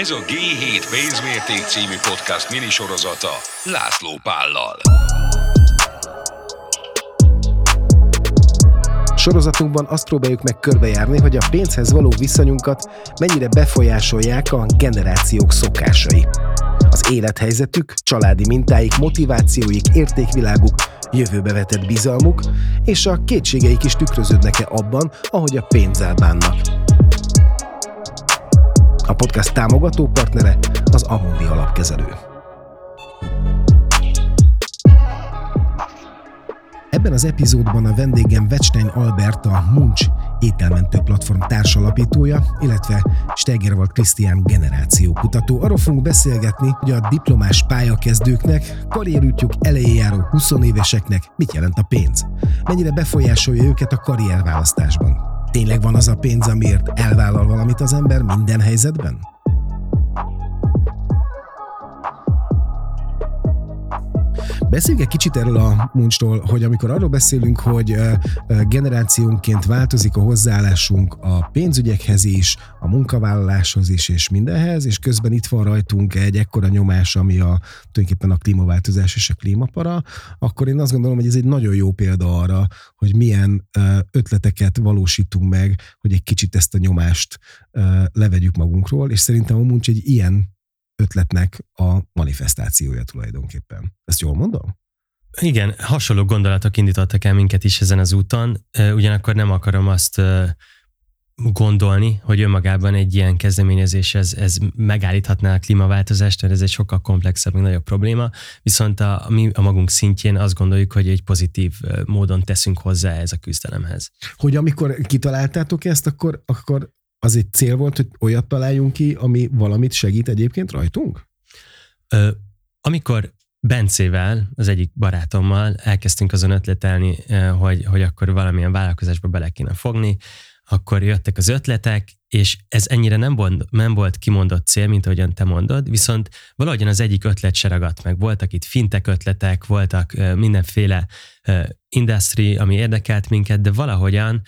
Ez a G7 pénzmérték című podcast minisorozata László Pállal. Sorozatunkban azt próbáljuk meg körbejárni, hogy a pénzhez való viszonyunkat mennyire befolyásolják a generációk szokásai. Az élethelyzetük, családi mintáik, motivációik, értékviláguk, jövőbe vetett bizalmuk, és a kétségeik is tükröződnek-e abban, ahogy a pénzzel bánnak. A podcast támogató partnere az Amundi alapkezelő. Ebben az epizódban a vendégem Vecstein Albert, a Munch ételmentő platform társalapítója, illetve Stegerwald Krisztián generációkutató. Arról fogunk beszélgetni, hogy a diplomás pályakezdőknek, karrierútjuk elején járó 20 éveseknek mit jelent a pénz. Mennyire befolyásolja őket a karrierválasztásban. Tényleg van az a pénz, amiért elvállal valamit az ember minden helyzetben? Beszéljünk egy kicsit erről a muncstól, hogy amikor arról beszélünk, hogy generációnként változik a hozzáállásunk a pénzügyekhez is, a munkavállaláshoz is, és mindenhez, és közben itt van rajtunk egy ekkora nyomás, ami a tulajdonképpen a klímaváltozás és a klímapara, akkor én azt gondolom, hogy ez egy nagyon jó példa arra, hogy milyen ötleteket valósítunk meg, hogy egy kicsit ezt a nyomást levegyük magunkról, és szerintem a muncs egy ilyen ötletnek a manifestációja tulajdonképpen. Ezt jól mondom? Igen, hasonló gondolatok indítottak el minket is ezen az úton, ugyanakkor nem akarom azt gondolni, hogy önmagában egy ilyen kezdeményezés ez, ez megállíthatná a klímaváltozást, mert ez egy sokkal komplexebb, még nagyobb probléma, viszont a, mi a magunk szintjén azt gondoljuk, hogy egy pozitív módon teszünk hozzá ez a küzdelemhez. Hogy amikor kitaláltátok ezt, akkor, akkor az egy cél volt, hogy olyat találjunk ki, ami valamit segít egyébként rajtunk? Ö, amikor Bencével, az egyik barátommal elkezdtünk azon ötletelni, hogy, hogy akkor valamilyen vállalkozásba bele kéne fogni, akkor jöttek az ötletek, és ez ennyire nem volt, nem volt kimondott cél, mint ahogyan te mondod, viszont valahogyan az egyik ötlet se ragadt meg. Voltak itt fintek ötletek, voltak mindenféle industry, ami érdekelt minket, de valahogyan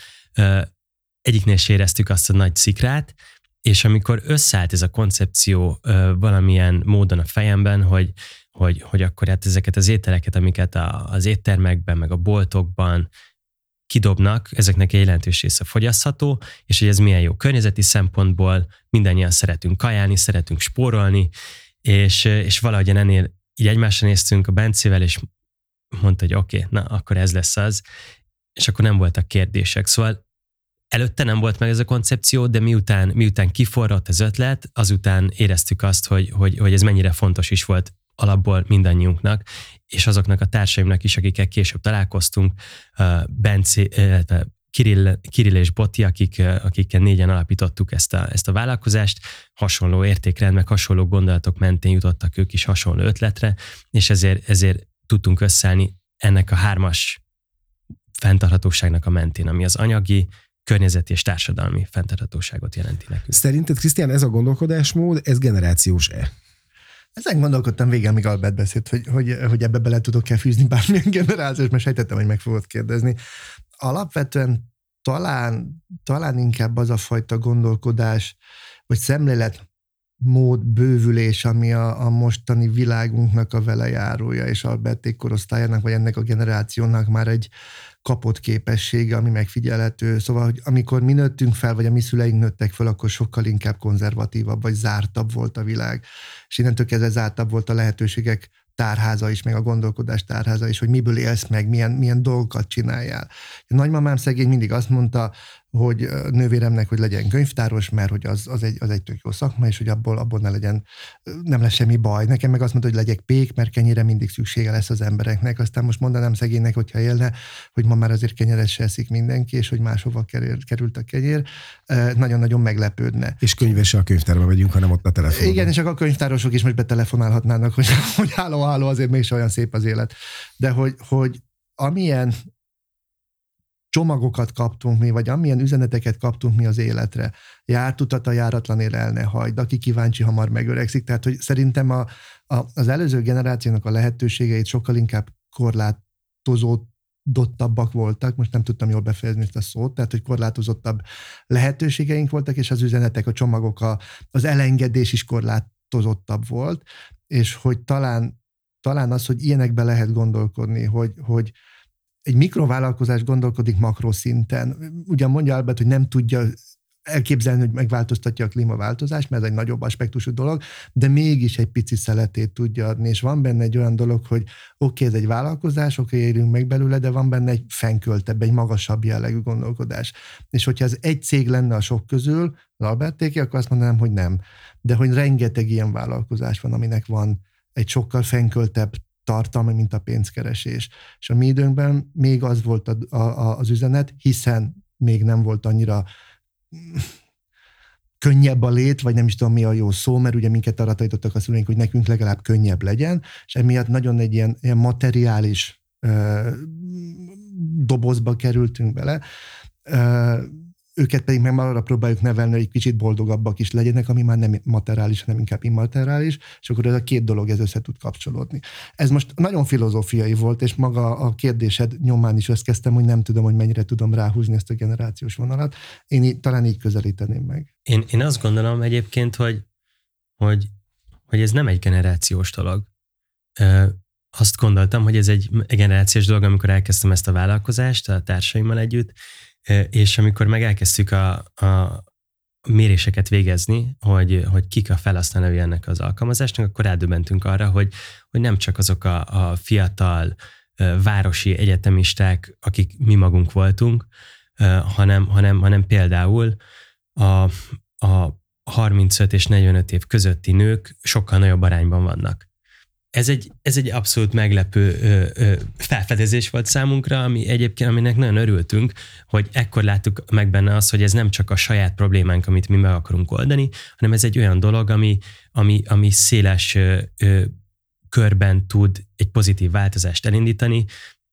egyiknél se éreztük azt a nagy szikrát, és amikor összeállt ez a koncepció valamilyen módon a fejemben, hogy, hogy, hogy akkor hát ezeket az ételeket, amiket a, az éttermekben, meg a boltokban kidobnak, ezeknek egy jelentős része fogyasztható, és hogy ez milyen jó környezeti szempontból, mindannyian szeretünk kajálni, szeretünk spórolni, és, és valahogy ennél így egymásra néztünk a Bencével, és mondta, hogy oké, okay, na akkor ez lesz az, és akkor nem voltak kérdések. Szóval Előtte nem volt meg ez a koncepció, de miután, miután kiforrott az ötlet, azután éreztük azt, hogy, hogy, hogy ez mennyire fontos is volt alapból mindannyiunknak, és azoknak a társaimnak is, akikkel később találkoztunk, Bence, illetve Kirill, Kirill és Botti, akik, akikkel négyen alapítottuk ezt a, ezt a vállalkozást, hasonló értékrend, meg hasonló gondolatok mentén jutottak ők is hasonló ötletre, és ezért, ezért tudtunk összeállni ennek a hármas fenntarthatóságnak a mentén, ami az anyagi, környezeti és társadalmi fenntarthatóságot jelenti nekünk. Szerinted, Krisztián, ez a gondolkodásmód, ez generációs-e? Ezen gondolkodtam végig, amíg Albert beszélt, hogy, hogy, hogy ebbe bele tudok-e fűzni bármilyen generációs, mert sejtettem, hogy meg fogod kérdezni. Alapvetően talán, talán inkább az a fajta gondolkodás, vagy szemlélet mód bővülés, ami a, a mostani világunknak a velejárója, és Alberték korosztályának, vagy ennek a generációnak már egy, kapott képessége, ami megfigyelhető. Szóval, hogy amikor mi nőttünk fel, vagy a mi szüleink nőttek fel, akkor sokkal inkább konzervatívabb, vagy zártabb volt a világ. És innentől kezdve zártabb volt a lehetőségek tárháza is, meg a gondolkodás tárháza is, hogy miből élsz meg, milyen, milyen dolgokat csináljál. A nagymamám szegény mindig azt mondta, hogy nővéremnek, hogy legyen könyvtáros, mert hogy az, az, egy, az egy tök jó szakma, és hogy abból, abból ne legyen, nem lesz semmi baj. Nekem meg azt mondta, hogy legyek pék, mert kenyére mindig szüksége lesz az embereknek. Aztán most mondanám szegénynek, hogyha élne, hogy ma már azért kenyeres se eszik mindenki, és hogy máshova került a kenyér, nagyon-nagyon meglepődne. És könyves a könyvtárba vagyunk, hanem ott a telefon. Igen, és akkor a könyvtárosok is most betelefonálhatnának, hogy, hogy háló, háló, azért még olyan szép az élet. De hogy, hogy amilyen csomagokat kaptunk mi, vagy amilyen üzeneteket kaptunk mi az életre. Járt utat a járatlanél el ne hagyd, aki kíváncsi, hamar megöregszik. Tehát, hogy szerintem a, a, az előző generációnak a lehetőségeit sokkal inkább korlátozó korlátozottabbak voltak, most nem tudtam jól befejezni ezt a szót, tehát hogy korlátozottabb lehetőségeink voltak, és az üzenetek, a csomagok, a, az elengedés is korlátozottabb volt, és hogy talán, talán az, hogy ilyenekbe lehet gondolkodni, hogy, hogy egy mikrovállalkozás gondolkodik makroszinten. Ugyan mondja Albert, hogy nem tudja elképzelni, hogy megváltoztatja a klímaváltozást, mert ez egy nagyobb aspektusú dolog, de mégis egy pici szeletét tudja adni, és van benne egy olyan dolog, hogy oké, okay, ez egy vállalkozás, oké, okay, érünk meg belőle, de van benne egy fenköltebb, egy magasabb jellegű gondolkodás. És hogyha ez egy cég lenne a sok közül, az Albertéki, akkor azt mondanám, hogy nem. De hogy rengeteg ilyen vállalkozás van, aminek van egy sokkal fenköltebb tartalma, mint a pénzkeresés. És a mi időnkben még az volt a, a, az üzenet, hiszen még nem volt annyira könnyebb a lét, vagy nem is tudom mi a jó szó, mert ugye minket arra tanítottak a szüleink, hogy nekünk legalább könnyebb legyen, és emiatt nagyon egy ilyen, ilyen materiális ö, dobozba kerültünk bele. Ö, őket pedig meg arra próbáljuk nevelni, hogy kicsit boldogabbak is legyenek, ami már nem materiális, hanem inkább immateriális, és akkor ez a két dolog ez össze tud kapcsolódni. Ez most nagyon filozófiai volt, és maga a kérdésed nyomán is azt kezdtem, hogy nem tudom, hogy mennyire tudom ráhúzni ezt a generációs vonalat. Én így, talán így közelíteném meg. Én, én azt gondolom egyébként, hogy, hogy, hogy ez nem egy generációs dolog. Ö, azt gondoltam, hogy ez egy generációs dolog, amikor elkezdtem ezt a vállalkozást a társaimmal együtt, és amikor meg elkezdtük a, a méréseket végezni, hogy, hogy kik a felhasználói ennek az alkalmazásnak, akkor rádöbbentünk arra, hogy, hogy nem csak azok a, a fiatal városi egyetemisták, akik mi magunk voltunk, hanem, hanem, hanem például a, a 35 és 45 év közötti nők sokkal nagyobb arányban vannak ez egy, ez egy abszolút meglepő ö, ö, felfedezés volt számunkra, ami egyébként, aminek nagyon örültünk, hogy ekkor láttuk meg benne azt, hogy ez nem csak a saját problémánk, amit mi meg akarunk oldani, hanem ez egy olyan dolog, ami, ami, ami széles ö, ö, körben tud egy pozitív változást elindítani,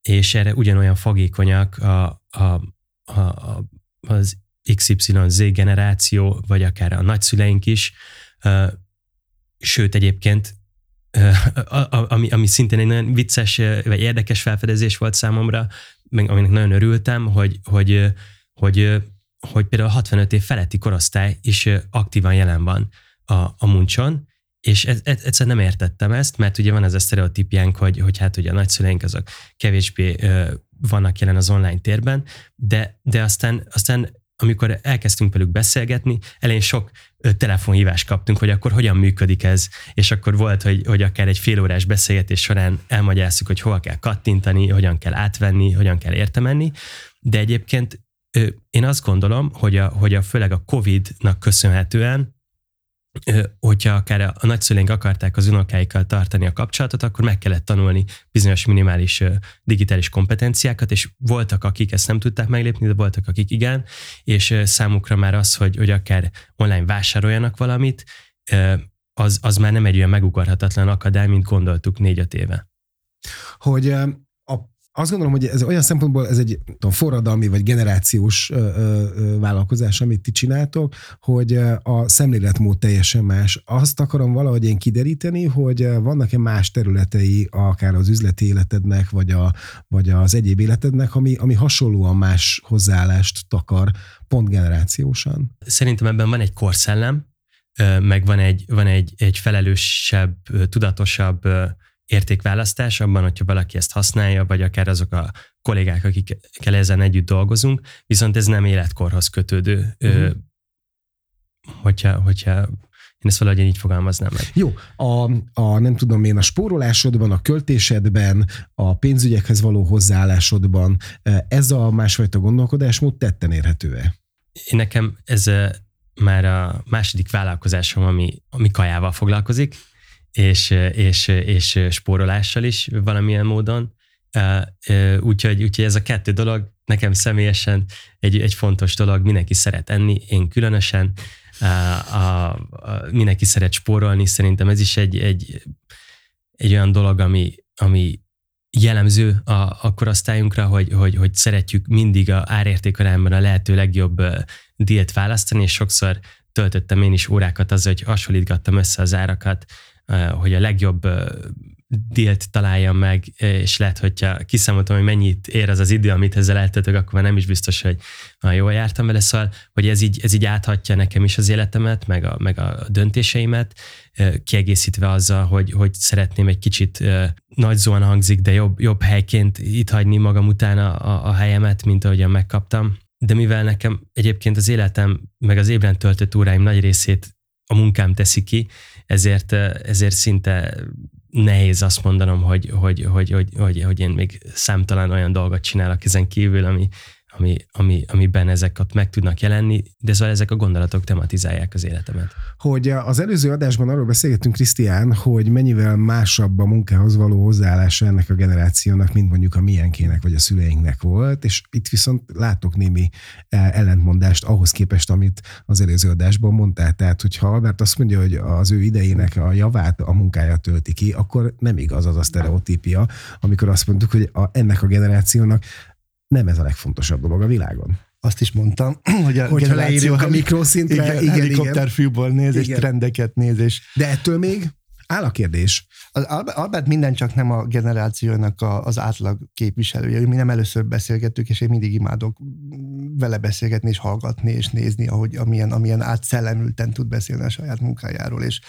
és erre ugyanolyan fogékonyak a, a, a, a, az XYZ generáció, vagy akár a nagyszüleink is, sőt egyébként ami, ami szintén egy nagyon vicces vagy érdekes felfedezés volt számomra, meg aminek nagyon örültem, hogy, hogy, hogy, hogy például a 65 év feletti korosztály is aktívan jelen van a, a muncson, és ez, egyszerűen nem értettem ezt, mert ugye van ez a sztereotípiánk, hogy, hogy hát ugye a nagyszüleink azok kevésbé ö, vannak jelen az online térben, de, de aztán, aztán amikor elkezdtünk velük beszélgetni, elején sok telefonhívást kaptunk, hogy akkor hogyan működik ez, és akkor volt, hogy, hogy akár egy félórás beszélgetés során elmagyaráztuk, hogy hova kell kattintani, hogyan kell átvenni, hogyan kell értemenni, de egyébként én azt gondolom, hogy a, hogy a főleg a COVID-nak köszönhetően hogyha akár a nagyszüleink akarták az unokáikkal tartani a kapcsolatot, akkor meg kellett tanulni bizonyos minimális digitális kompetenciákat, és voltak, akik ezt nem tudták meglépni, de voltak, akik igen, és számukra már az, hogy, hogy akár online vásároljanak valamit, az, az már nem egy olyan megugorhatatlan akadály, mint gondoltuk négy-öt éve. Hogy azt gondolom, hogy ez olyan szempontból ez egy tudom, forradalmi vagy generációs ö, ö, vállalkozás, amit ti csináltok, hogy a szemléletmód teljesen más. Azt akarom valahogy én kideríteni, hogy vannak-e más területei akár az üzleti életednek, vagy, a, vagy az egyéb életednek, ami, ami hasonlóan más hozzáállást takar, pont generációsan. Szerintem ebben van egy korszellem, meg van egy, van egy, egy felelősebb, tudatosabb értékválasztás abban, hogyha valaki ezt használja, vagy akár azok a kollégák, akikkel ezen együtt dolgozunk, viszont ez nem életkorhoz kötődő, uh-huh. ö, hogyha, hogyha én ezt valahogy így fogalmaznám meg. Jó, a, a nem tudom én, a spórolásodban, a költésedben, a pénzügyekhez való hozzáállásodban ez a másfajta gondolkodásmód tetten érhető-e? Én nekem ez már a második vállalkozásom, ami, ami kajával foglalkozik, és, és, és spórolással is valamilyen módon. Úgyhogy, úgyhogy ez a kettő dolog nekem személyesen egy, egy fontos dolog, mindenki szeret enni, én különösen, a, a, a, mindenki szeret spórolni, szerintem ez is egy, egy, egy olyan dolog, ami, ami jellemző a, a korosztályunkra, hogy, hogy, hogy szeretjük mindig a árértékarányban a lehető legjobb dílt választani, és sokszor töltöttem én is órákat azzal, hogy hasonlítgattam össze az árakat, hogy a legjobb dílt találjam meg, és lehet, hogyha kiszámoltam, hogy mennyit ér az az idő, amit ezzel eltöltök, akkor már nem is biztos, hogy jól jártam vele, szóval, hogy ez így, ez így áthatja nekem is az életemet, meg a, meg a döntéseimet, kiegészítve azzal, hogy, hogy szeretném egy kicsit nagy zóan hangzik, de jobb, jobb helyként itt hagyni magam utána a, a helyemet, mint ahogyan megkaptam. De mivel nekem egyébként az életem, meg az ébren töltött óráim nagy részét a munkám teszi ki, ezért, ezért szinte nehéz azt mondanom, hogy, hogy, hogy, hogy, hogy, hogy én még számtalan olyan dolgot csinálok ezen kívül, ami, ami, ami, amiben ezek ott meg tudnak jelenni, de szóval ezek a gondolatok tematizálják az életemet. Hogy az előző adásban arról beszélgettünk, Krisztián, hogy mennyivel másabb a munkához való hozzáállása ennek a generációnak, mint mondjuk a milyenkének vagy a szüleinknek volt, és itt viszont látok némi e, ellentmondást ahhoz képest, amit az előző adásban mondtál. Tehát, hogyha Albert azt mondja, hogy az ő idejének a javát a munkája tölti ki, akkor nem igaz az a sztereotípia, amikor azt mondtuk, hogy a, ennek a generációnak nem ez a legfontosabb dolog a világon. Azt is mondtam, hogy a Hogyha leírjuk a mikroszintre, igen, igen, helikopterfűból néz, igen. és trendeket néz. És... De ettől még áll a kérdés. Az Albert minden csak nem a generációnak a, az átlag képviselője. Mi nem először beszélgettük, és én mindig imádok vele beszélgetni, és hallgatni, és nézni, ahogy amilyen, amilyen átszellemülten tud beszélni a saját munkájáról. És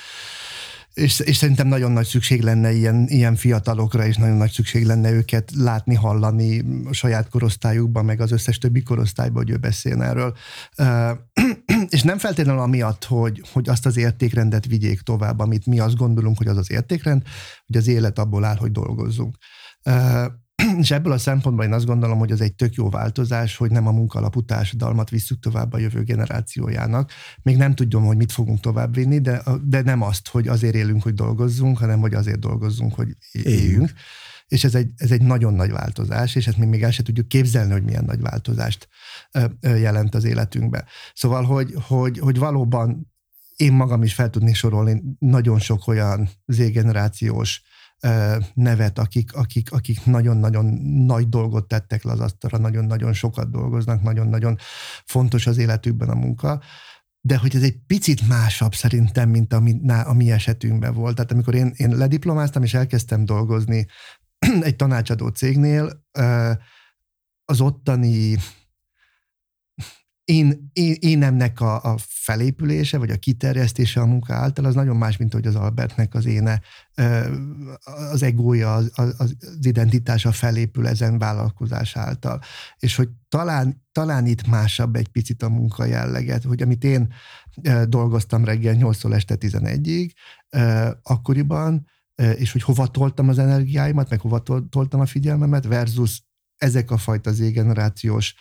és, és szerintem nagyon nagy szükség lenne ilyen, ilyen fiatalokra, és nagyon nagy szükség lenne őket látni, hallani a saját korosztályukban, meg az összes többi korosztályban, hogy ő beszél erről. és nem feltétlenül amiatt, hogy, hogy azt az értékrendet vigyék tovább, amit mi azt gondolunk, hogy az az értékrend, hogy az élet abból áll, hogy dolgozzunk. És ebből a szempontból én azt gondolom, hogy ez egy tök jó változás, hogy nem a munkalapú társadalmat visszük tovább a jövő generációjának. Még nem tudom, hogy mit fogunk tovább vinni, de, de nem azt, hogy azért élünk, hogy dolgozzunk, hanem hogy azért dolgozzunk, hogy éljünk. éljünk. És ez egy, ez egy nagyon nagy változás, és ezt még, még el sem tudjuk képzelni, hogy milyen nagy változást jelent az életünkbe. Szóval, hogy, hogy, hogy valóban én magam is fel tudnék sorolni nagyon sok olyan z-generációs nevet, akik, akik, akik nagyon-nagyon nagy dolgot tettek le az asztalra, nagyon-nagyon sokat dolgoznak, nagyon-nagyon fontos az életükben a munka, de hogy ez egy picit másabb szerintem, mint ami, a mi esetünkben volt. Tehát amikor én, én lediplomáztam és elkezdtem dolgozni egy tanácsadó cégnél, az ottani én, én, énemnek a, a felépülése, vagy a kiterjesztése a munka által, az nagyon más, mint hogy az Albertnek az éne, az egója, az, az identitása felépül ezen vállalkozás által. És hogy talán, talán itt másabb egy picit a munka jelleget, hogy amit én dolgoztam reggel 8-tól este 11-ig, akkoriban, és hogy hova toltam az energiáimat, meg hova toltam a figyelmemet, versus ezek a fajta z-generációs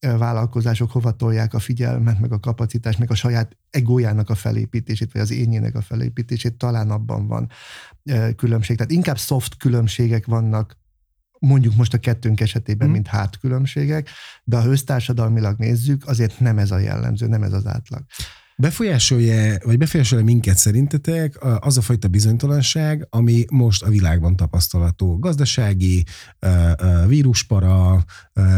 vállalkozások hova tolják a figyelmet, meg a kapacitást, meg a saját egójának a felépítését, vagy az ényének a felépítését, talán abban van különbség. Tehát inkább soft különbségek vannak mondjuk most a kettőnk esetében, mm. mint hát különbségek, de ha össztársadalmilag nézzük, azért nem ez a jellemző, nem ez az átlag. Befolyásolja, vagy befolyásolja minket szerintetek az a fajta bizonytalanság, ami most a világban tapasztalható. Gazdasági, víruspara,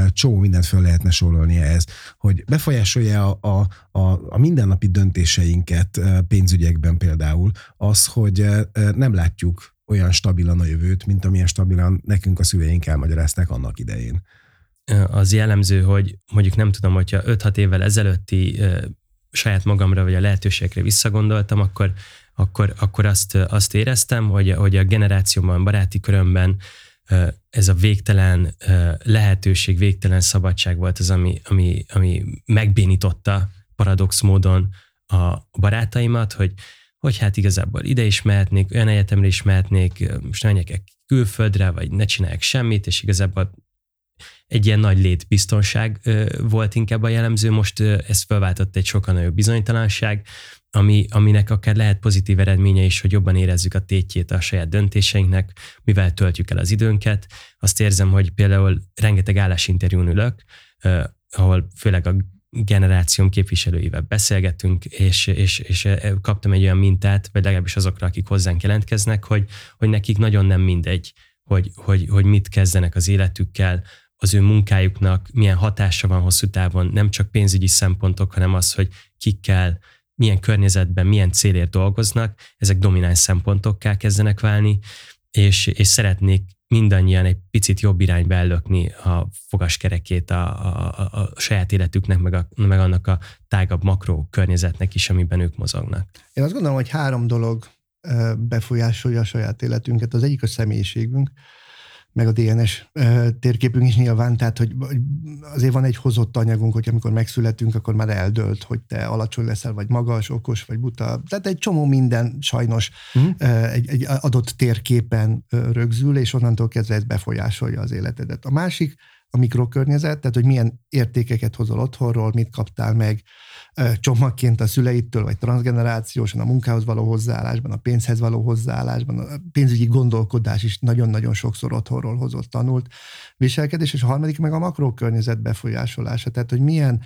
csomó mindent föl lehetne sorolni ez, hogy befolyásolja a, a, a mindennapi döntéseinket pénzügyekben például az, hogy nem látjuk olyan stabilan a jövőt, mint amilyen stabilan nekünk a szüleink elmagyarázták annak idején az jellemző, hogy mondjuk nem tudom, hogyha 5-6 évvel ezelőtti saját magamra vagy a lehetőségekre visszagondoltam, akkor, akkor, akkor azt, azt éreztem, hogy, hogy a generációban, baráti körömben ez a végtelen lehetőség, végtelen szabadság volt az, ami, ami, ami megbénította paradox módon a barátaimat, hogy, hogy hát igazából ide is mehetnék, olyan egyetemre is mehetnék, most menjek külföldre, vagy ne csináljak semmit, és igazából egy ilyen nagy létbiztonság volt inkább a jellemző, most ez felváltott egy sokkal nagyobb bizonytalanság, ami, aminek akár lehet pozitív eredménye is, hogy jobban érezzük a tétjét a saját döntéseinknek, mivel töltjük el az időnket. Azt érzem, hogy például rengeteg állásinterjún ülök, ahol főleg a generációm képviselőivel beszélgetünk, és, és, és kaptam egy olyan mintát, vagy legalábbis azokra, akik hozzánk jelentkeznek, hogy, hogy nekik nagyon nem mindegy, hogy, hogy, hogy mit kezdenek az életükkel, az ő munkájuknak milyen hatása van hosszú távon, nem csak pénzügyi szempontok, hanem az, hogy kikkel milyen környezetben, milyen célért dolgoznak, ezek domináns szempontokká kezdenek válni, és, és szeretnék mindannyian egy picit jobb irányba ellökni a fogaskerekét a, a, a, a saját életüknek, meg, a, meg annak a tágabb makro környezetnek is, amiben ők mozognak. Én azt gondolom, hogy három dolog befolyásolja a saját életünket. Az egyik a személyiségünk, meg a DNS térképünk is nyilván, tehát hogy azért van egy hozott anyagunk, hogy amikor megszületünk, akkor már eldölt, hogy te alacsony leszel, vagy magas, okos, vagy buta. Tehát egy csomó minden sajnos uh-huh. egy, egy adott térképen rögzül, és onnantól kezdve ez befolyásolja az életedet. A másik a mikrokörnyezet, tehát hogy milyen értékeket hozol otthonról, mit kaptál meg, csomagként a szüleittől, vagy transgenerációsan a munkához való hozzáállásban, a pénzhez való hozzáállásban, a pénzügyi gondolkodás is nagyon-nagyon sokszor otthonról hozott, tanult viselkedés, és a harmadik meg a makrokörnyezet befolyásolása, tehát hogy milyen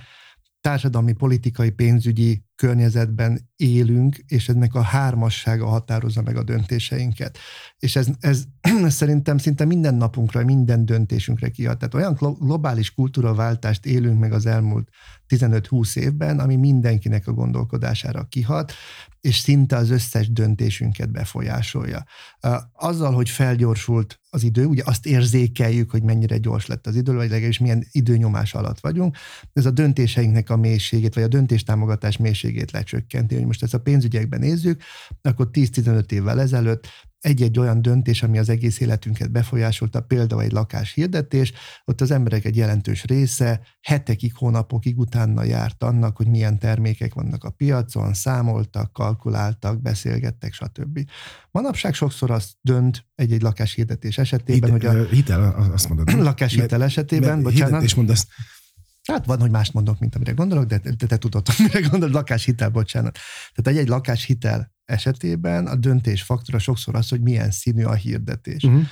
társadalmi, politikai, pénzügyi környezetben élünk, és ennek a hármassága határozza meg a döntéseinket. És ez, ez, szerintem szinte minden napunkra, minden döntésünkre kiad. Tehát olyan globális kultúraváltást élünk meg az elmúlt 15-20 évben, ami mindenkinek a gondolkodására kihat, és szinte az összes döntésünket befolyásolja. Azzal, hogy felgyorsult az idő, ugye azt érzékeljük, hogy mennyire gyors lett az idő, vagy legalábbis milyen időnyomás alatt vagyunk, ez a döntéseinknek a mélységét, vagy a döntéstámogatás mélységét lecsökkenti. Hogy most ezt a pénzügyekben nézzük, akkor 10-15 évvel ezelőtt egy-egy olyan döntés, ami az egész életünket befolyásolta, például egy lakáshirdetés, ott az emberek egy jelentős része hetekig, hónapokig utána járt annak, hogy milyen termékek vannak a piacon, számoltak, kalkuláltak, beszélgettek, stb. Manapság sokszor azt dönt egy-egy lakáshirdetés esetében, Hite, hogy a hitel, azt mondod. lakáshitel esetében, mert bocsánat. És mondasz, Hát van, hogy mást mondok, mint amire gondolok, de te, te tudod, mire gondolod, lakáshitel, bocsánat. Tehát egy-egy lakáshitel esetében a döntés faktora sokszor az, hogy milyen színű a hirdetés. Uh-huh.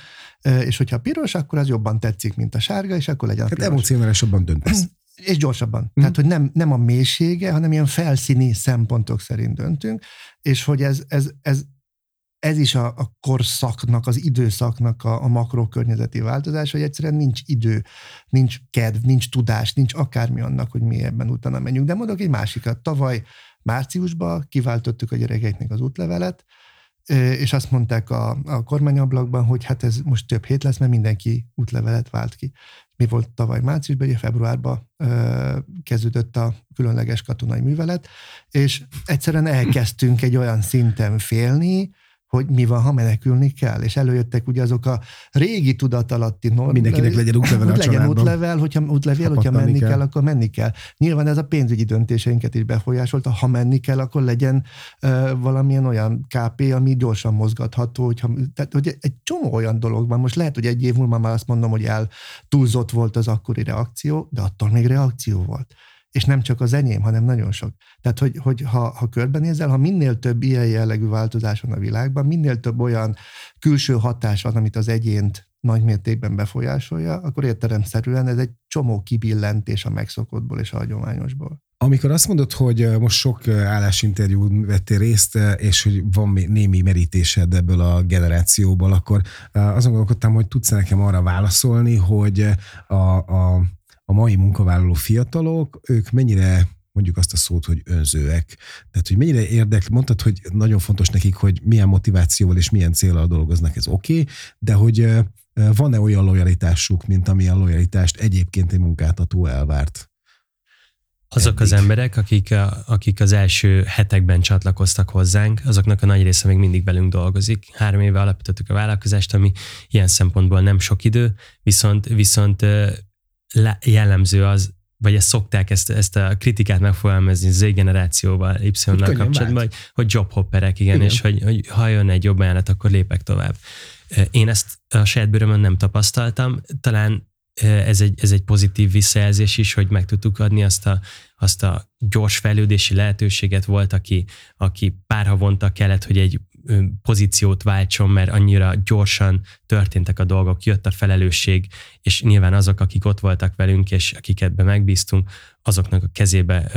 És hogyha piros, akkor az jobban tetszik, mint a sárga, és akkor legyen a piros. emocionálisabban döntesz. És gyorsabban. Uh-huh. Tehát, hogy nem, nem a mélysége, hanem ilyen felszíni szempontok szerint döntünk, és hogy ez, ez, ez, ez is a, a korszaknak, az időszaknak a, a makrokörnyezeti változás, hogy egyszerűen nincs idő, nincs kedv, nincs tudás, nincs akármi annak, hogy mi ebben utána menjünk. De mondok egy másikat. Tavaly márciusban kiváltottuk a gyerekeknek az útlevelet, és azt mondták a, a kormányablakban, hogy hát ez most több hét lesz, mert mindenki útlevelet vált ki. Mi volt tavaly márciusban, ugye februárban ö, kezdődött a különleges katonai művelet, és egyszerűen elkezdtünk egy olyan szinten félni, hogy mi van, ha menekülni kell. És előjöttek ugye azok a régi tudatalatti norm. Mindenkinek legyen útlevel a Legyen útlevel, hogyha, útlevél, ha hogyha menni kell. kell, akkor menni kell. Nyilván ez a pénzügyi döntéseinket is befolyásolta. Ha menni kell, akkor legyen uh, valamilyen olyan KP, ami gyorsan mozgatható. Hogyha, tehát hogy egy csomó olyan dolog van. Most lehet, hogy egy év múlva már azt mondom, hogy el túlzott volt az akkori reakció, de attól még reakció volt és nem csak az enyém, hanem nagyon sok. Tehát, hogy, hogy ha, ha körbenézel, ha minél több ilyen jellegű változás van a világban, minél több olyan külső hatás van, amit az egyént nagy mértékben befolyásolja, akkor értelemszerűen ez egy csomó kibillentés a megszokottból és a hagyományosból. Amikor azt mondod, hogy most sok állásinterjú vettél részt, és hogy van némi merítésed ebből a generációból, akkor azon gondolkodtam, hogy tudsz nekem arra válaszolni, hogy a, a a mai munkavállaló fiatalok, ők mennyire mondjuk azt a szót, hogy önzőek. Tehát, hogy mennyire érdekli, mondtad, hogy nagyon fontos nekik, hogy milyen motivációval és milyen célral dolgoznak, ez oké, okay, de hogy van-e olyan lojalitásuk, mint amilyen lojalitást egyébként egy munkáltató elvárt? Azok eddig. az emberek, akik, akik az első hetekben csatlakoztak hozzánk, azoknak a nagy része még mindig velünk dolgozik. Három éve alapítottuk a vállalkozást, ami ilyen szempontból nem sok idő, viszont, viszont jellemző az, vagy ezt szokták ezt, ezt a kritikát megfogalmazni Z generációval, Y-nal kapcsolatban, hogy, hogy jobhopperek, igen, igen, és hogy, hogy ha jön egy jobb ajánlat, akkor lépek tovább. Én ezt a saját bőrömön nem tapasztaltam, talán ez egy, ez egy pozitív visszajelzés is, hogy meg tudtuk adni azt a, azt a gyors fejlődési lehetőséget. Volt, aki, aki pár havonta kellett, hogy egy pozíciót váltson, mert annyira gyorsan történtek a dolgok, jött a felelősség, és nyilván azok, akik ott voltak velünk, és akiket be megbíztunk, azoknak a kezébe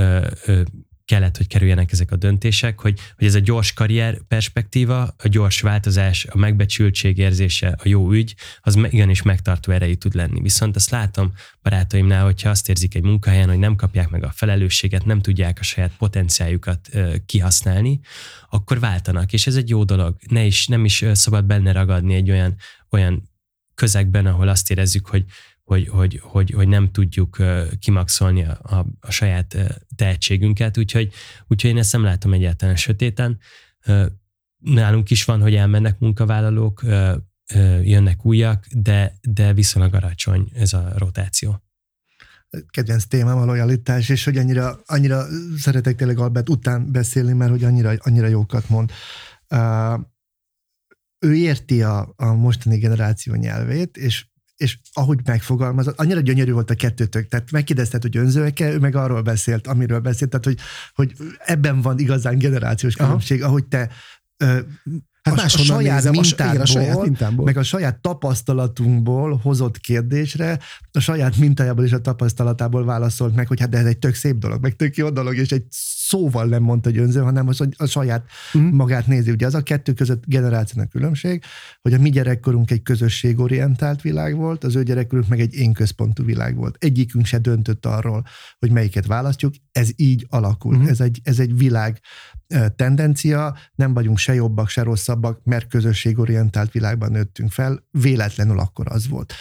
kellett, hogy kerüljenek ezek a döntések, hogy, hogy ez a gyors karrier perspektíva, a gyors változás, a megbecsültség érzése, a jó ügy, az igenis megtartó erejű tud lenni. Viszont azt látom barátaimnál, hogyha azt érzik egy munkahelyen, hogy nem kapják meg a felelősséget, nem tudják a saját potenciáljukat kihasználni, akkor váltanak, és ez egy jó dolog. Ne is, nem is szabad benne ragadni egy olyan, olyan közegben, ahol azt érezzük, hogy hogy, hogy, hogy, hogy nem tudjuk kimaxolni a, a, saját tehetségünket, úgyhogy, úgyhogy én ezt nem látom egyáltalán sötéten. Nálunk is van, hogy elmennek munkavállalók, jönnek újak, de, de viszonylag aracsony ez a rotáció kedvenc témám a lojalitás, és hogy annyira, annyira szeretek tényleg Albert után beszélni, mert hogy annyira, annyira jókat mond. Uh, ő érti a, a mostani generáció nyelvét, és és ahogy megfogalmazott, annyira gyönyörű volt a kettőtök. Tehát megkérdezted, hogy önzőek-e, ő meg arról beszélt, amiről beszélt, tehát hogy, hogy ebben van igazán generációs különbség, Aha. ahogy te Hát a, a saját nézem, mintádból, a saját mintából, meg a saját tapasztalatunkból hozott kérdésre, a saját mintájából és a tapasztalatából válaszolt meg, hogy hát de ez egy tök szép dolog, meg tök jó dolog, és egy szóval nem mondta, hogy önző, hanem az, hogy a saját uh-huh. magát nézi. Ugye az a kettő között generációnak különbség, hogy a mi gyerekkorunk egy közösségorientált világ volt, az ő gyerekkorunk meg egy én központú világ volt. Egyikünk se döntött arról, hogy melyiket választjuk, ez így alakul. Uh-huh. Ez, egy, ez egy világ tendencia, nem vagyunk se jobbak, se rosszabbak, mert közösségorientált világban nőttünk fel, véletlenül akkor az volt.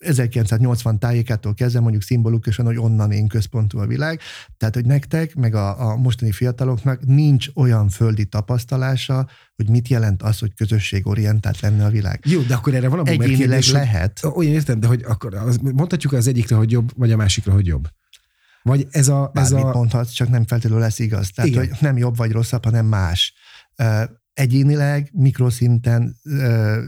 1980 tájékától kezdve mondjuk szimbolikusan, hogy onnan én központú a világ. Tehát, hogy nektek, meg a, a mostani fiataloknak nincs olyan földi tapasztalása, hogy mit jelent az, hogy közösségorientált lenne a világ. Jó, de akkor erre valami kérdés, lehet. Olyan értem, de hogy akkor az, mondhatjuk az egyikre, hogy jobb, vagy a másikra, hogy jobb. Vagy ez a... Ez a... mondhatsz, csak nem feltétlenül lesz igaz. Tehát, Igen. hogy nem jobb vagy rosszabb, hanem más. Egyénileg, mikroszinten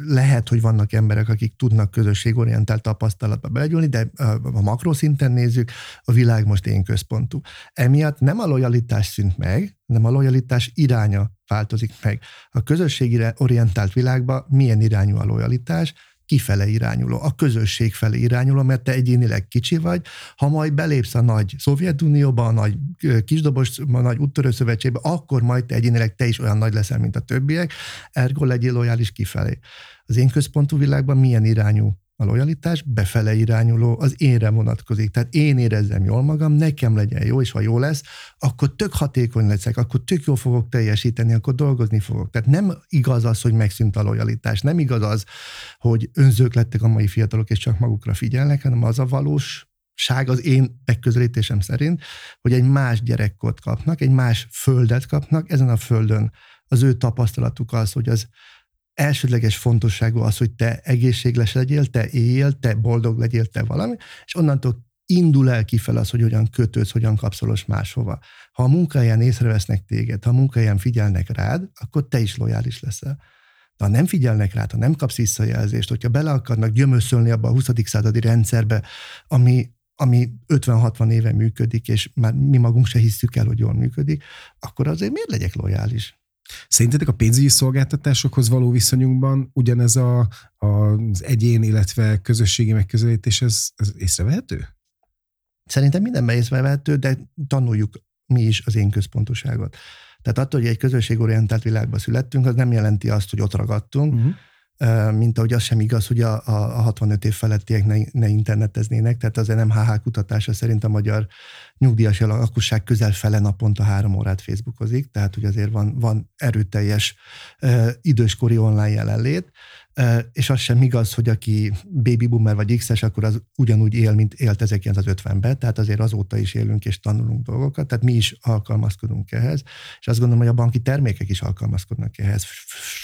lehet, hogy vannak emberek, akik tudnak közösségorientált tapasztalatba belegyúlni, de a makroszinten nézzük, a világ most én központú. Emiatt nem a lojalitás szűnt meg, hanem a lojalitás iránya változik meg. A közösségire orientált világban milyen irányú a lojalitás? Kifele irányuló, a közösség felé irányuló, mert te egyénileg kicsi vagy, ha majd belépsz a nagy Szovjetunióba, a nagy kisdobos, a nagy úttörőszövetségbe, akkor majd te egyénileg te is olyan nagy leszel, mint a többiek, ergo legyél lojális kifelé. Az én központú világban milyen irányú a lojalitás befele irányuló, az énre vonatkozik. Tehát én érezzem jól magam, nekem legyen jó, és ha jó lesz, akkor tök hatékony leszek, akkor tök jól fogok teljesíteni, akkor dolgozni fogok. Tehát nem igaz az, hogy megszűnt a lojalitás, nem igaz az, hogy önzők lettek a mai fiatalok, és csak magukra figyelnek, hanem az a valós ság az én megközelítésem szerint, hogy egy más gyerekkort kapnak, egy más földet kapnak, ezen a földön az ő tapasztalatuk az, hogy az elsődleges fontosságú az, hogy te egészséges legyél, te éljél, te boldog legyél, te valami, és onnantól indul el kifel az, hogy hogyan kötődsz, hogyan kapszolos máshova. Ha a munkahelyen észrevesznek téged, ha a munkahelyen figyelnek rád, akkor te is lojális leszel. De ha nem figyelnek rád, ha nem kapsz visszajelzést, hogyha bele akarnak gyömöszölni abba a 20. századi rendszerbe, ami, ami 50-60 éve működik, és már mi magunk se hiszük el, hogy jól működik, akkor azért miért legyek lojális? Szerintetek a pénzügyi szolgáltatásokhoz való viszonyunkban ugyanez a, a, az egyén, illetve közösségi megközelítés, ez, ez észrevehető? Szerintem mindenben észrevehető, de tanuljuk mi is az én központoságot. Tehát attól, hogy egy közösségorientált világban születtünk, az nem jelenti azt, hogy ott ragadtunk, uh-huh mint ahogy az sem igaz, hogy a, a, a 65 év felettiek ne, ne interneteznének, tehát az NMHH kutatása szerint a magyar nyugdíjas lakosság közel fele naponta három órát Facebookozik, tehát hogy azért van, van erőteljes időskori online jelenlét, és az sem igaz, hogy aki baby boomer vagy X-es, akkor az ugyanúgy él, mint élt 1950-ben, tehát azért azóta is élünk és tanulunk dolgokat, tehát mi is alkalmazkodunk ehhez, és azt gondolom, hogy a banki termékek is alkalmazkodnak ehhez,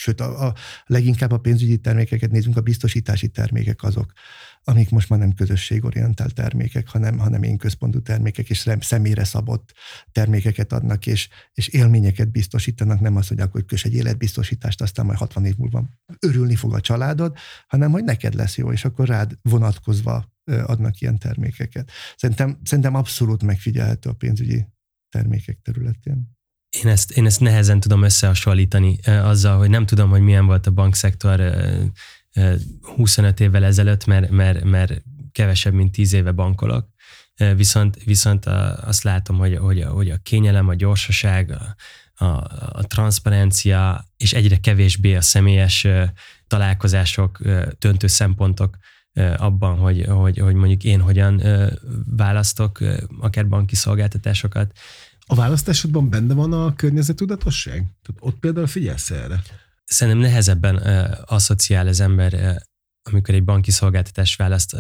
sőt, a, a leginkább a pénzügyi termékeket nézünk, a biztosítási termékek azok, amik most már nem közösségorientált termékek, hanem, hanem én központú termékek, és személyre szabott termékeket adnak, és, és élményeket biztosítanak, nem az, hogy akkor kös egy életbiztosítást, aztán majd 60 év múlva örülni fog a családod, hanem hogy neked lesz jó, és akkor rád vonatkozva adnak ilyen termékeket. Szerintem, szerintem abszolút megfigyelhető a pénzügyi termékek területén. Én ezt, én ezt nehezen tudom összehasonlítani azzal, hogy nem tudom, hogy milyen volt a bankszektor 25 évvel ezelőtt, mert, mert, mert kevesebb, mint 10 éve bankolok, viszont, viszont azt látom, hogy, hogy, hogy a kényelem, a gyorsaság, a, a, a transzparencia, és egyre kevésbé a személyes találkozások, döntő szempontok abban, hogy, hogy, hogy mondjuk én hogyan választok akár banki szolgáltatásokat. A választásodban benne van a környezetudatosság? Tehát ott például figyelsz erre? Szerintem nehezebben asszociál az ember, amikor egy banki szolgáltatást választ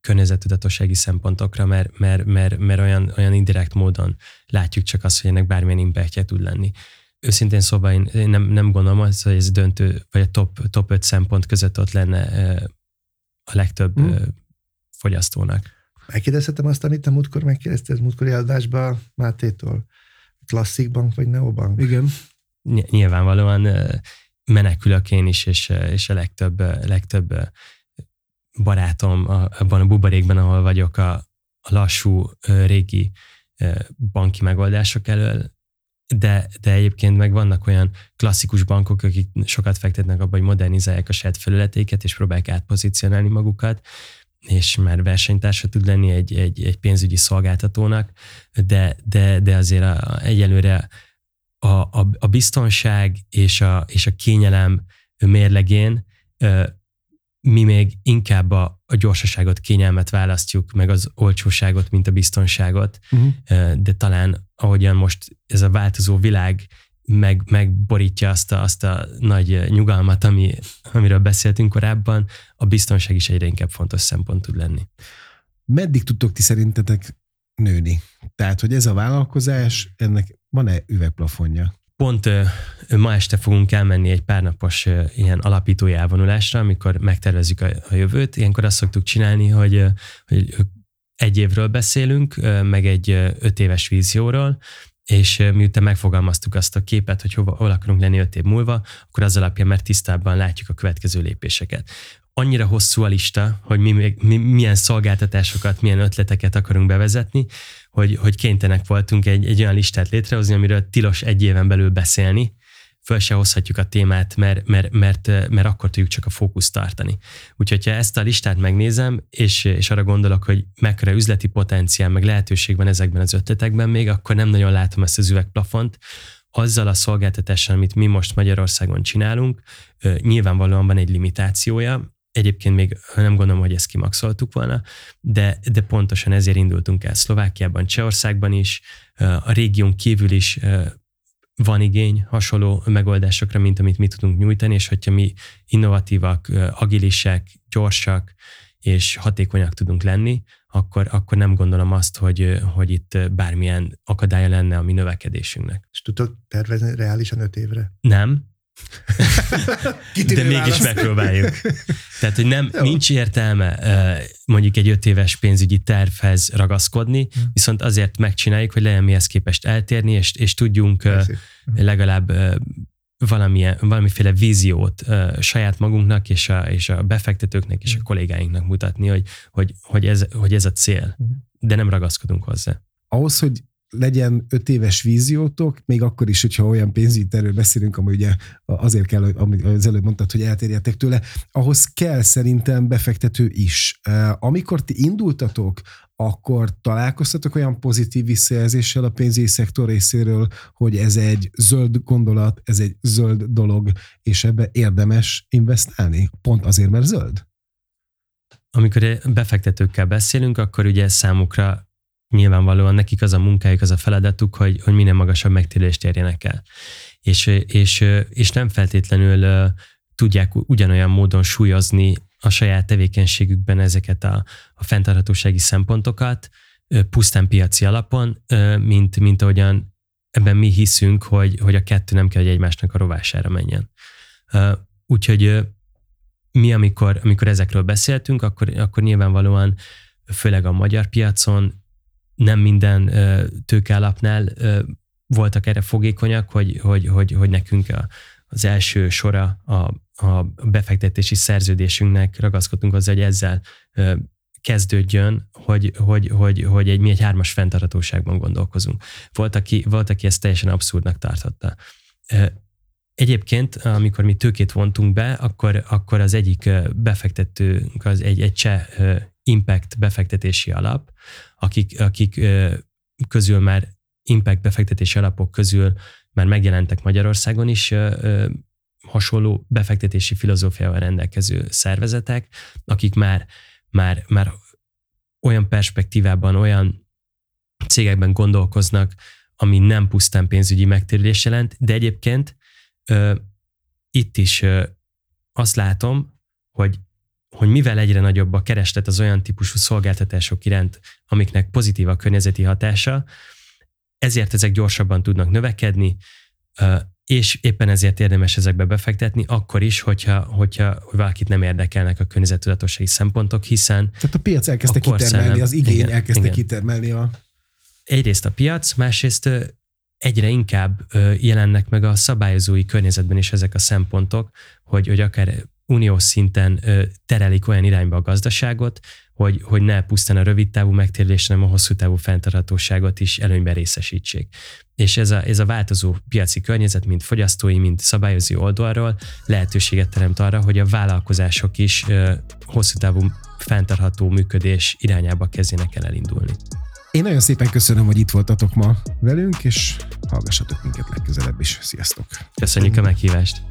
környezetudatossági szempontokra, mert, mert, mert, mert olyan, olyan indirekt módon látjuk csak azt, hogy ennek bármilyen impactja tud lenni. Őszintén szóval én, én nem, nem gondolom azt, hogy ez döntő, vagy a top, top 5 szempont között ott lenne a legtöbb mm. fogyasztónak. Megkérdezhetem azt, amit a múltkor megkérdezte, ez múltkori adásban Mátétól. Klasszik bank vagy neobank? Igen. Nyilvánvalóan menekülök én is, és, és a legtöbb, legtöbb barátom abban a buborékban, ahol vagyok, a, a lassú, régi banki megoldások elől, de, de egyébként meg vannak olyan klasszikus bankok, akik sokat fektetnek abba, hogy modernizálják a saját felületeiket, és próbálják átpozícionálni magukat, és már versenytársa tud lenni egy, egy, egy pénzügyi szolgáltatónak, de, de, de azért a, egyelőre a, a, a biztonság és a, és a kényelem mérlegén mi még inkább a, a gyorsaságot, kényelmet választjuk, meg az olcsóságot, mint a biztonságot, uh-huh. de talán ahogyan most ez a változó világ meg, megborítja azt a, azt a nagy nyugalmat, ami, amiről beszéltünk korábban, a biztonság is egyre inkább fontos szempont tud lenni. Meddig tudtok ti szerintetek nőni? Tehát, hogy ez a vállalkozás, ennek van-e üvegplafonja? Pont ma este fogunk elmenni egy párnapos ilyen alapítói elvonulásra, amikor megtervezzük a, jövőt. Ilyenkor azt szoktuk csinálni, hogy, hogy egy évről beszélünk, meg egy öt éves vízióról, és miután megfogalmaztuk azt a képet, hogy hova, hol akarunk lenni öt év múlva, akkor az alapján már tisztában látjuk a következő lépéseket. Annyira hosszú a lista, hogy mi, mi milyen szolgáltatásokat, milyen ötleteket akarunk bevezetni, hogy, hogy kénytelenek voltunk egy, egy olyan listát létrehozni, amiről tilos egy éven belül beszélni, föl se hozhatjuk a témát, mert, mert, mert, mert akkor tudjuk csak a fókuszt tartani. Úgyhogy ha ezt a listát megnézem, és, és arra gondolok, hogy mekkora üzleti potenciál, meg lehetőség van ezekben az ötletekben még, akkor nem nagyon látom ezt az üvegplafont. Azzal a szolgáltatással, amit mi most Magyarországon csinálunk, nyilvánvalóan van egy limitációja, Egyébként még nem gondolom, hogy ezt kimaxoltuk volna, de, de pontosan ezért indultunk el Szlovákiában, Csehországban is, a régión kívül is van igény hasonló megoldásokra, mint amit mi tudunk nyújtani, és hogyha mi innovatívak, agilisek, gyorsak és hatékonyak tudunk lenni, akkor, akkor nem gondolom azt, hogy, hogy itt bármilyen akadálya lenne a mi növekedésünknek. És tudtok tervezni reálisan öt évre? Nem, de mégis választ. megpróbáljuk. Tehát, hogy nem, nincs értelme mondjuk egy öt éves pénzügyi tervhez ragaszkodni, hm. viszont azért megcsináljuk, hogy legyen mihez képest eltérni, és, és tudjunk Persze. legalább valamilyen, valamiféle víziót saját magunknak és a, és a befektetőknek és a hm. kollégáinknak mutatni, hogy, hogy, hogy, ez, hogy ez a cél, hm. de nem ragaszkodunk hozzá. Ahhoz, hogy legyen öt éves víziótok, még akkor is, hogyha olyan pénzügyi terről beszélünk, ami ugye azért kell, amit az előbb mondtad, hogy eltérjetek tőle, ahhoz kell szerintem befektető is. Amikor ti indultatok, akkor találkoztatok olyan pozitív visszajelzéssel a pénzügyi szektor részéről, hogy ez egy zöld gondolat, ez egy zöld dolog, és ebbe érdemes investálni? Pont azért, mert zöld? Amikor befektetőkkel beszélünk, akkor ugye számukra nyilvánvalóan nekik az a munkájuk, az a feladatuk, hogy, hogy minél magasabb megtérülést érjenek el. És, és, és nem feltétlenül tudják ugyanolyan módon súlyozni a saját tevékenységükben ezeket a, a fenntarthatósági szempontokat, pusztán piaci alapon, mint, mint ahogyan ebben mi hiszünk, hogy, hogy a kettő nem kell, hogy egymásnak a rovására menjen. Úgyhogy mi, amikor, amikor ezekről beszéltünk, akkor, akkor nyilvánvalóan főleg a magyar piacon nem minden tőkealapnál voltak erre fogékonyak, hogy, hogy, hogy, hogy nekünk a, az első sora a, a befektetési szerződésünknek ragaszkodtunk hozzá, hogy ezzel kezdődjön, hogy, hogy, hogy, hogy egy, mi egy hármas fenntartatóságban gondolkozunk. Volt aki, volt, aki ezt teljesen abszurdnak tartotta. Egyébként, amikor mi tőkét vontunk be, akkor, akkor az egyik befektetőnk, az egy, egy cseh impact befektetési alap, akik, akik közül már impact befektetési alapok közül már megjelentek Magyarországon is hasonló befektetési filozófiával rendelkező szervezetek, akik már, már, már olyan perspektívában, olyan cégekben gondolkoznak, ami nem pusztán pénzügyi megtérülés jelent, de egyébként ö, itt is ö, azt látom, hogy hogy mivel egyre nagyobb a kereslet az olyan típusú szolgáltatások iránt, amiknek pozitív a környezeti hatása, ezért ezek gyorsabban tudnak növekedni, és éppen ezért érdemes ezekbe befektetni, akkor is, hogyha, hogyha valakit nem érdekelnek a környezettudatossági szempontok, hiszen... Tehát a piac elkezdte kitermelni, az igény igen, elkezdte igen. kitermelni a... Egyrészt a piac, másrészt egyre inkább jelennek meg a szabályozói környezetben is ezek a szempontok, hogy, hogy akár uniós szinten terelik olyan irányba a gazdaságot, hogy, hogy ne pusztán a rövid távú megtérülés, hanem a hosszú távú fenntarthatóságot is előnyben részesítsék. És ez a, ez a változó piaci környezet, mint fogyasztói, mint szabályozó oldalról lehetőséget teremt arra, hogy a vállalkozások is hosszú távú fenntartható működés irányába kezdjenek el elindulni. Én nagyon szépen köszönöm, hogy itt voltatok ma velünk, és hallgassatok minket legközelebb is. Sziasztok! Köszönjük a meghívást!